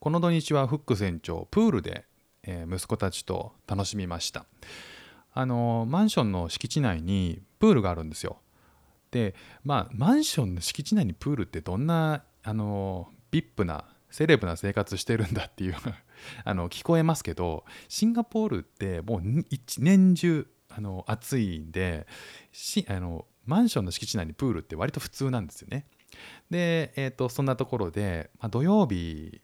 この土日はフック船長プールで、えー息子たちと楽しみましたあのマンションの敷地内にプールがあるんですよでまあマンションの敷地内にプールってどんなあのビップなセレブな生活してるんだっていう あの聞こえますけどシンガポールってもう一年中あの暑いんでしあのマンションの敷地内にプールって割と普通なんですよね。で、えー、とそんなところで、まあ、土曜日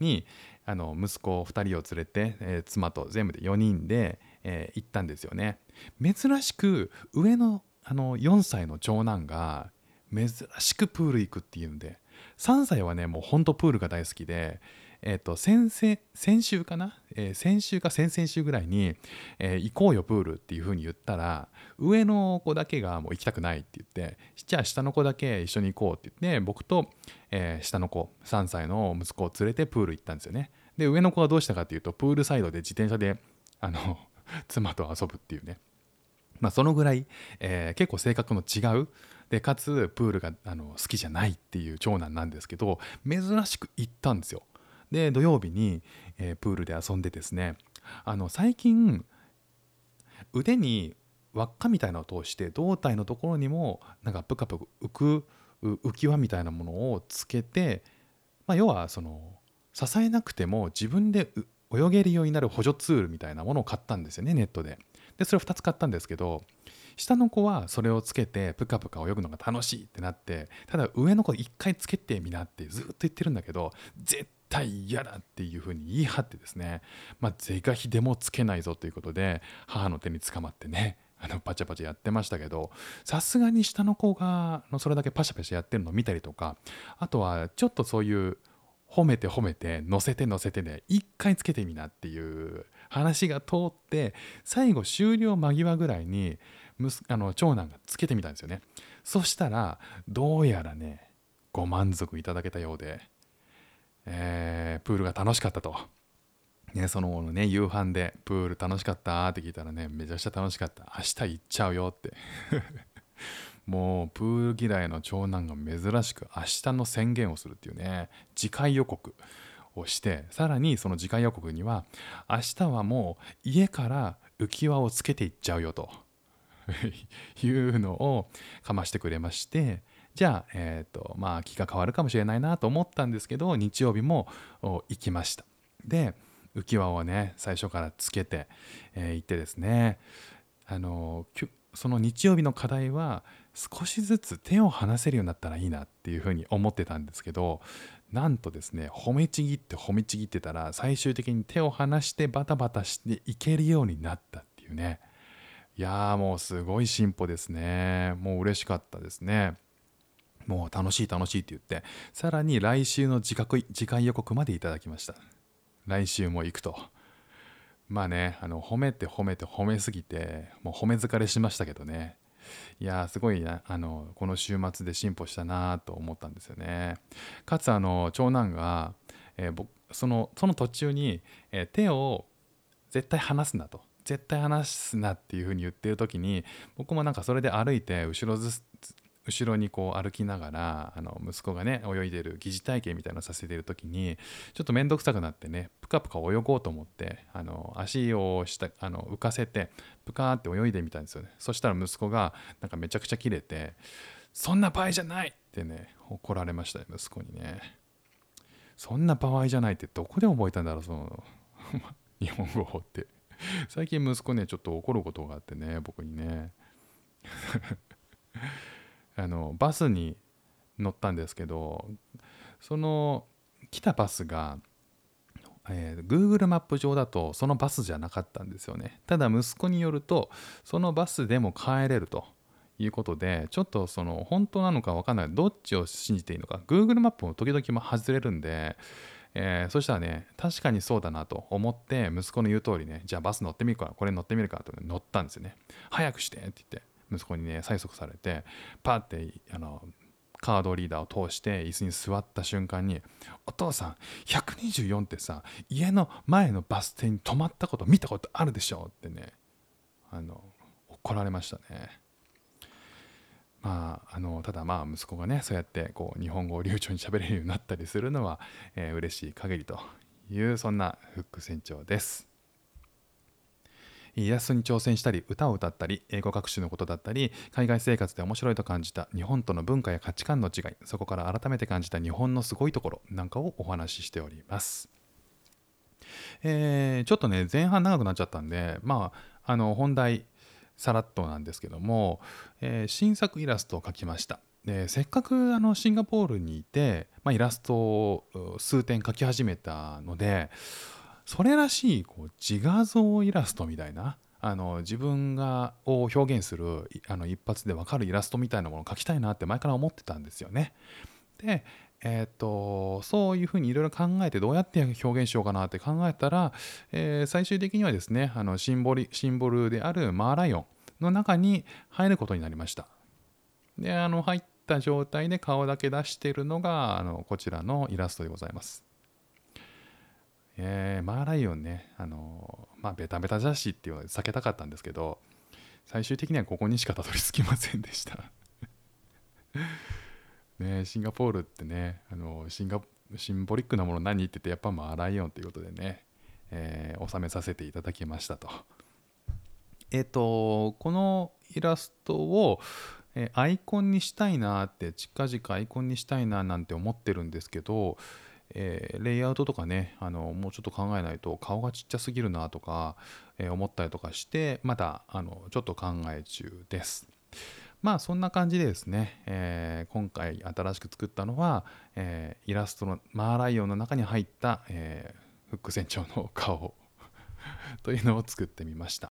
にあの息子2人を連れて、えー妻と全部で4人で、えー行ったんですよね。珍しく上のあの4歳の長男が珍しくプール行くっていうんで3歳はねもうほんとプールが大好きで、えー、と先々先週かな、えー先週か先々週ぐらいに、えー行こうよプールっていう風に言ったら上の子だけがもう行きたくないって言ってじゃあ下の子だけ一緒に行こうって言って僕と、え下の子3歳の息子を連れてプール行ったんですよね。で上の子はどうしたかっていうとプールサイドで自転車であの 妻と遊ぶっていうね。まあそのぐらい、えー結構性格の違うでかつプールがあの好きじゃないっていう長男なんですけど珍しく行ったんですよ。で土曜日に、えープールで遊んでですねあの最近腕に輪っかみたいなのを通して胴体のところにもなんかプカプカ浮く浮き輪みたいなものをつけて、まあ、要はその支えなくても自分で泳げるようになる補助ツールみたいなものを買ったんですよねネットで。でそれを2つ買ったんですけど下の子はそれをつけてプカプカ泳ぐのが楽しいってなってただ上の子1回つけてみなってずっと言ってるんだけど絶対嫌だっていうふうに言い張ってですねまあ是が非でもつけないぞということで母の手に捕まってねあのパチャパチャやってましたけどさすがに下の子がのそれだけパシャパシャやってるのを見たりとかあとはちょっとそういう褒めて褒めて乗せて乗せてで一回つけてみなっていう話が通って最後終了間際ぐらいにあの長男がつけてみたんですよね。そしたらどうやらねご満足いただけたようで、えープールが楽しかったと。ね、その後のね夕飯でプール楽しかった？って聞いたらねめちゃくちゃ楽しかった。明日行っちゃうよって。もうプール嫌いの長男が珍しく明日の宣言をするっていうね次回予告をしてさらにその次回予告には明日はもう家から浮き輪をつけていっちゃうよと。いうのをかましてくれましてじゃあ、えっ、とまあ気が変わるかもしれないなと思ったんですけど日曜日も行きました。で浮き輪をね最初からつけて、えー行ってですね。あのその日曜日の課題は少しずつ手を離せるようになったらいいなっていうふうに思ってたんですけどなんとですね褒めちぎって褒めちぎってたら最終的に手を離してバタバタしていけるようになったっていうね。いやーもうすごい進歩ですね。もう嬉しかったですね。もう楽しい楽しいって言ってさらに来週の次回次回予告までいただきました。来週も行くと。まあねあの褒めて褒めて褒めすぎてもう褒め疲れしましたけどね。いやすごいなあのこの週末で進歩したなと思ったんですよね。かつあの長男が、えー僕そのその途中に、えー手を絶対離すなと。絶対離すなっていう風に言ってる時に僕もなんかそれで歩いて後ろず後ろにこう歩きながらあの息子がね泳いでる疑似体験みたいなのさせてる時にちょっと面倒くさくなってねプカプカ泳ごうと思ってあの足を下あの浮かせてプカーって泳いでみたんですよね。そしたら息子がなんかめちゃくちゃキレて「そんな場合じゃない!」ってね怒られましたよ息子にねそんな場合じゃない！ってどこで覚えたんだろうその 日本語って。最近息子ねちょっと怒ることがあってね僕にね。あのバスに乗ったんですけどその来たバスが、えー Google マップ上だとそのバスじゃなかったんですよね。ただ息子によるとそのバスでも帰れると。いうことでちょっとその本当なのか分かんない。どっちを信じていいのか。Google マップも時々も外れるんでえーそしたらね確かにそうだなと思って息子の言う通りねじゃあバス乗ってみるかこれ乗ってみるかと乗ったんですよね。早くしてって言って。息子にね催促されてパーってあのカードリーダーを通して椅子に座った瞬間に「お父さん124ってさ家の前のバス停に止まったこと見たことあるでしょ」ってねあの怒られましたねまあ、あのただまあ息子がねそうやってこう日本語を流暢に喋れるようになったりするのは、えー、嬉しい限りというそんなフック船長です。イラストに挑戦したり歌を歌ったり英語学習のことだったり海外生活で面白いと感じた日本との文化や価値観の違いそこから改めて感じた日本のすごいところなんかをお話ししております。えー、ちょっとね前半長くなっちゃったんでまああの本題さらっとなんですけども、えー、新作イラストを描きましたでせっかくあのシンガポールにいて、まあ、イラストを数点描き始めたのでそれらしいこう自画像イラストみたいなあの自分がを表現するあの一発で分かるイラストみたいなものを描きたいなって前から思ってたんですよね。で、えー、っとそういうふうにいろいろ考えてどうやって表現しようかなって考えたら、えー、最終的にはですねあのシンボリシンボルであるマーライオンの中に入ることになりました。であの入った状態で顔だけ出しているのがあのこちらのイラストでございます。えー、マーライオンねあのまあベタベタ雑誌っていうのは避けたかったんですけど最終的にはここにしかたどり着きませんでした ねシンガポールってねあのシンガシンボリックなもの何って言ってやっぱマーライオンということでね、えー、収めさせていただきましたと。えっ、とこのイラストを、えアイコンにしたいなって近々アイコンにしたいななんて思ってるんですけど、えー、レイアウトとかねあのもうちょっと考えないと顔がちっちゃすぎるなとか、えー、思ったりとかしてまだあのちょっと考え中です。まあそんな感じでですね、えー、今回新しく作ったのは、え、イラストのマーライオンの中に入った、え、フック船長の顔 というのを作ってみました。